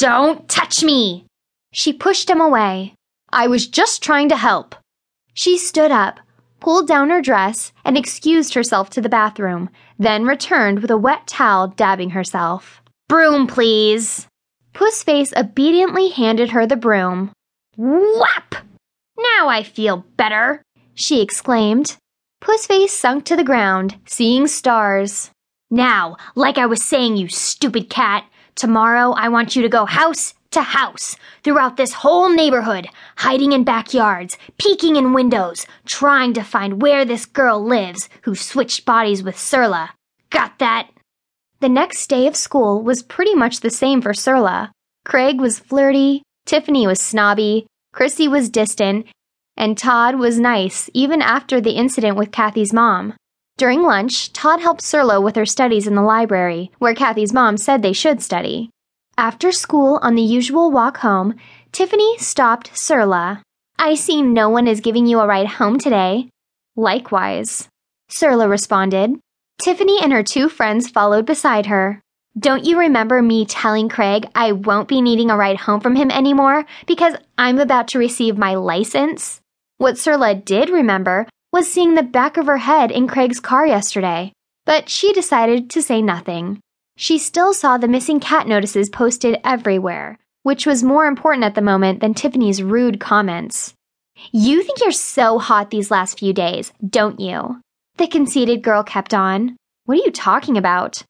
Don't touch me! She pushed him away. I was just trying to help. She stood up, pulled down her dress, and excused herself to the bathroom, then returned with a wet towel dabbing herself. Broom, please. Pussface obediently handed her the broom. Whap! Now I feel better, she exclaimed. Pussface sunk to the ground, seeing stars. Now, like I was saying, you stupid cat, tomorrow I want you to go house to house throughout this whole neighborhood, hiding in backyards, peeking in windows, trying to find where this girl lives who switched bodies with Surla. Got that? The next day of school was pretty much the same for Surla. Craig was flirty, Tiffany was snobby, Chrissy was distant, and Todd was nice even after the incident with Cathy's mom. During lunch, Todd helped Surla with her studies in the library, where Cathy's mom said they should study. After school, on the usual walk home, Tiffany stopped Surla. I see no one is giving you a ride home today. Likewise, Surla responded. Tiffany and her two friends followed beside her. Don't you remember me telling Craig I won't be needing a ride home from him anymore because I'm about to receive my license? What Surla did remember was seeing the back of her head in Craig's car yesterday, but she decided to say nothing. She still saw the missing cat notices posted everywhere, which was more important at the moment than Tiffany's rude comments. You think you're so hot these last few days, don't you? The conceited girl kept on. What are you talking about?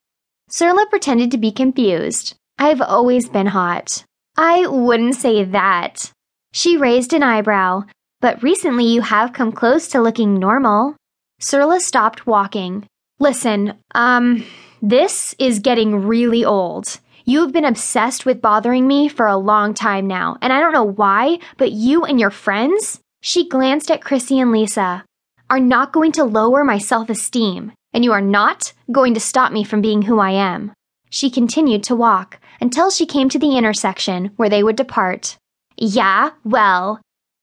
Surla pretended to be confused. I've always been hot. I wouldn't say that. She raised an eyebrow, but recently you have come close to looking normal. Surla stopped walking. Listen, um, this is getting really old. You've been obsessed with bothering me for a long time now, and I don't know why, but you and your friends, she glanced at Chrissy and Lisa, are not going to lower my self esteem, and you are not going to stop me from being who I am. She continued to walk until she came to the intersection where they would depart. Yeah, well,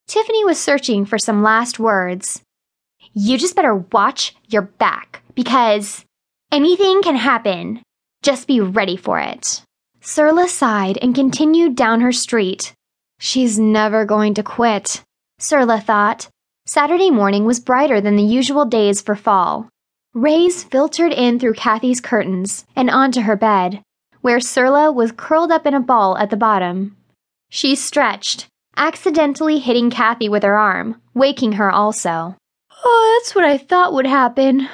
Tiffany was searching for some last words. You just better watch your back because anything can happen. Just be ready for it. Surla sighed and continued down her street. She's never going to quit, Surla thought. Saturday morning was brighter than the usual days for fall. Rays filtered in through Cathy's curtains and onto her bed, where Surla was curled up in a ball at the bottom. She stretched, accidentally hitting Cathy with her arm, waking her also. Oh, that's what I thought would happen,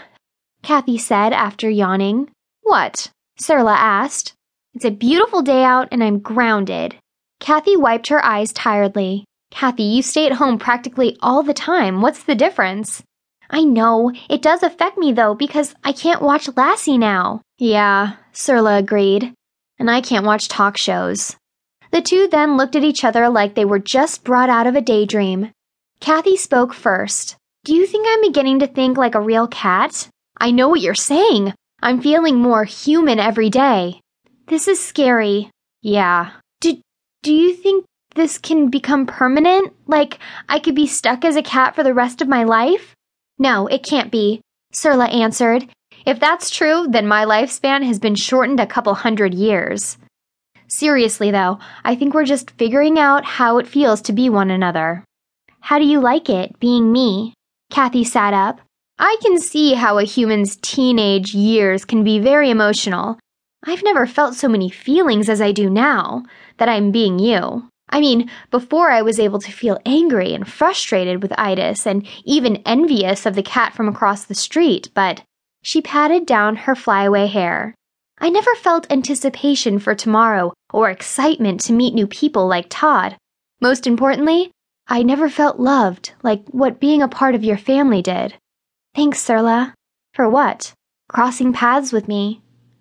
Cathy said after yawning. What? Surla asked. It's a beautiful day out and I'm grounded. Cathy wiped her eyes tiredly. Cathy, you stay at home practically all the time. What's the difference? I know. It does affect me though because I can't watch Lassie now. Yeah, Surla agreed. And I can't watch talk shows. The two then looked at each other like they were just brought out of a daydream. Cathy spoke first. Do you think I'm beginning to think like a real cat? I know what you're saying. I'm feeling more human every day. This is scary. Yeah. Do, do you think this can become permanent? Like, I could be stuck as a cat for the rest of my life? No, it can't be, Surla answered. If that's true, then my lifespan has been shortened a couple hundred years. Seriously, though, I think we're just figuring out how it feels to be one another. How do you like it, being me? Cathy sat up. I can see how a human's teenage years can be very emotional. I've never felt so many feelings as I do now that I'm being you. I mean, before I was able to feel angry and frustrated with Itis and even envious of the cat from across the street, but she patted down her flyaway hair. I never felt anticipation for tomorrow or excitement to meet new people like Todd. Most importantly, I never felt loved like what being a part of your family did. Thanks, Surla. For what? Crossing paths with me.